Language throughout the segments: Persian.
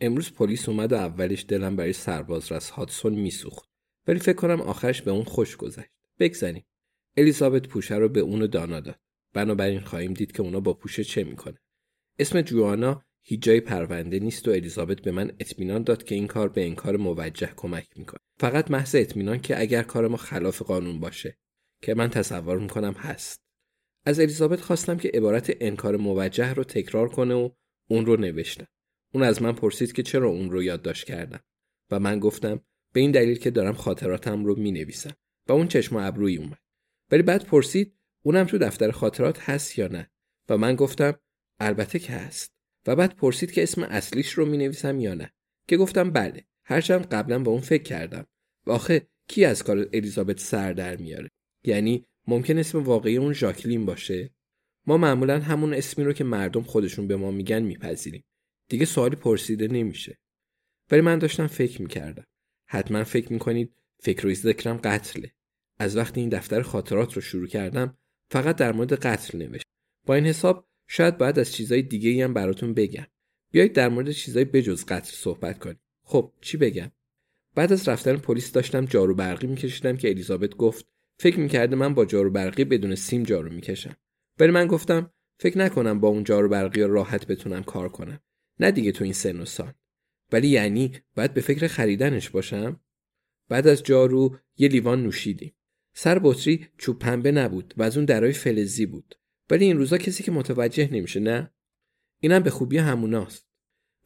امروز پلیس اومد و اولش دلم برای سرباز رس هاتسون میسوخت. ولی فکر کنم آخرش به اون خوش گذشت. بگذریم الیزابت پوشه رو به اون دانا داد. بنابراین خواهیم دید که اونا با پوشه چه می‌کنه. اسم جوانا هیچ جای پرونده نیست و الیزابت به من اطمینان داد که این کار به انکار موجه کمک می‌کنه. فقط محض اطمینان که اگر کار ما خلاف قانون باشه که من تصور می‌کنم هست. از الیزابت خواستم که عبارت انکار موجه رو تکرار کنه و اون رو نوشتم اون از من پرسید که چرا اون رو یادداشت کردم. و من گفتم به این دلیل که دارم خاطراتم رو می نویسم و اون چشم ابروی اومد. ولی بعد پرسید اونم تو دفتر خاطرات هست یا نه؟ و من گفتم البته که هست. و بعد پرسید که اسم اصلیش رو می نویسم یا نه. که گفتم بله. هرچند قبلا با اون فکر کردم. و کی از کار الیزابت سر در میاره؟ یعنی ممکن اسم واقعی اون ژاکلین باشه؟ ما معمولا همون اسمی رو که مردم خودشون به ما میگن میپذیریم. دیگه سوالی پرسیده نمیشه. ولی من داشتم فکر می‌کردم. حتما فکر می‌کنید فکر و ذکرم قتله. از وقتی این دفتر خاطرات رو شروع کردم فقط در مورد قتل نوشت. با این حساب شاید باید از چیزای دیگه هم براتون بگم. بیایید در مورد چیزای بجز قتل صحبت کنیم. خب چی بگم؟ بعد از رفتن پلیس داشتم جارو برقی میکشیدم که الیزابت گفت فکر می‌کرده من با جارو برقی بدون سیم جارو می‌کشم. ولی من گفتم فکر نکنم با اون جارو برقی راحت بتونم کار کنم. نه دیگه تو این سن و سال. ولی یعنی باید به فکر خریدنش باشم؟ بعد از جارو یه لیوان نوشیدیم. سر بطری چوب پنبه نبود و از اون درای فلزی بود. ولی این روزا کسی که متوجه نمیشه نه؟ اینم به خوبی هموناست.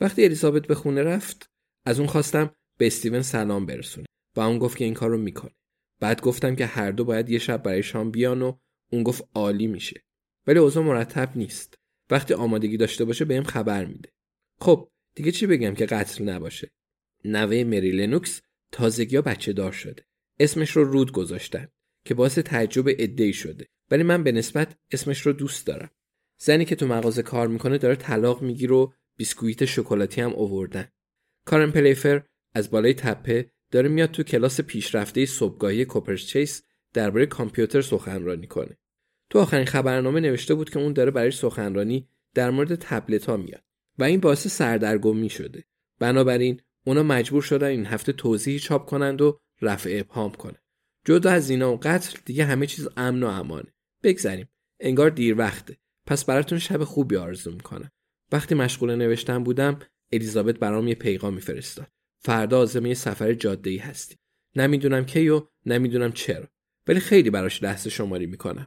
وقتی الیزابت به خونه رفت از اون خواستم به استیون سلام برسونه و اون گفت که این کارو می‌کنه. بعد گفتم که هر دو باید یه شب برای شام بیان و اون گفت عالی میشه. ولی اوضاع مرتب نیست. وقتی آمادگی داشته باشه بهم خبر میده. خب دیگه چی بگم که قتل نباشه؟ نوه مری لنوکس تازگی بچه دار شده. اسمش رو رود گذاشتن که باعث تعجب ادهی شده. ولی من به نسبت اسمش رو دوست دارم. زنی که تو مغازه کار می‌کنه داره طلاق می‌گیره و بیسکویت شکلاتی هم اووردن. کارن پلیفر از بالای تپه داره میاد تو کلاس پیشرفته صبحگاهی کوپرچیس درباره کامپیوتر سخنرانی کنه. تو آخرین خبرنامه نوشته بود که اون داره برای سخنرانی در مورد تبلت ها میاد. و این باعث سردرگمی شده بنابراین اونا مجبور شدن این هفته توضیحی چاپ کنند و رفع ابهام کنه. جدا از اینا و قتل دیگه همه چیز امن و امانه بگذریم. انگار دیر وقته. پس براتون شب خوبی آرزو می‌کنم. وقتی مشغول نوشتن بودم الیزابت برام یه پیغام میفرستاد فردا عازم یه سفر جاده ای هستی. نمی‌دونم کی و نمی‌دونم چرا. ولی خیلی براش لحظه شماری می‌کنم.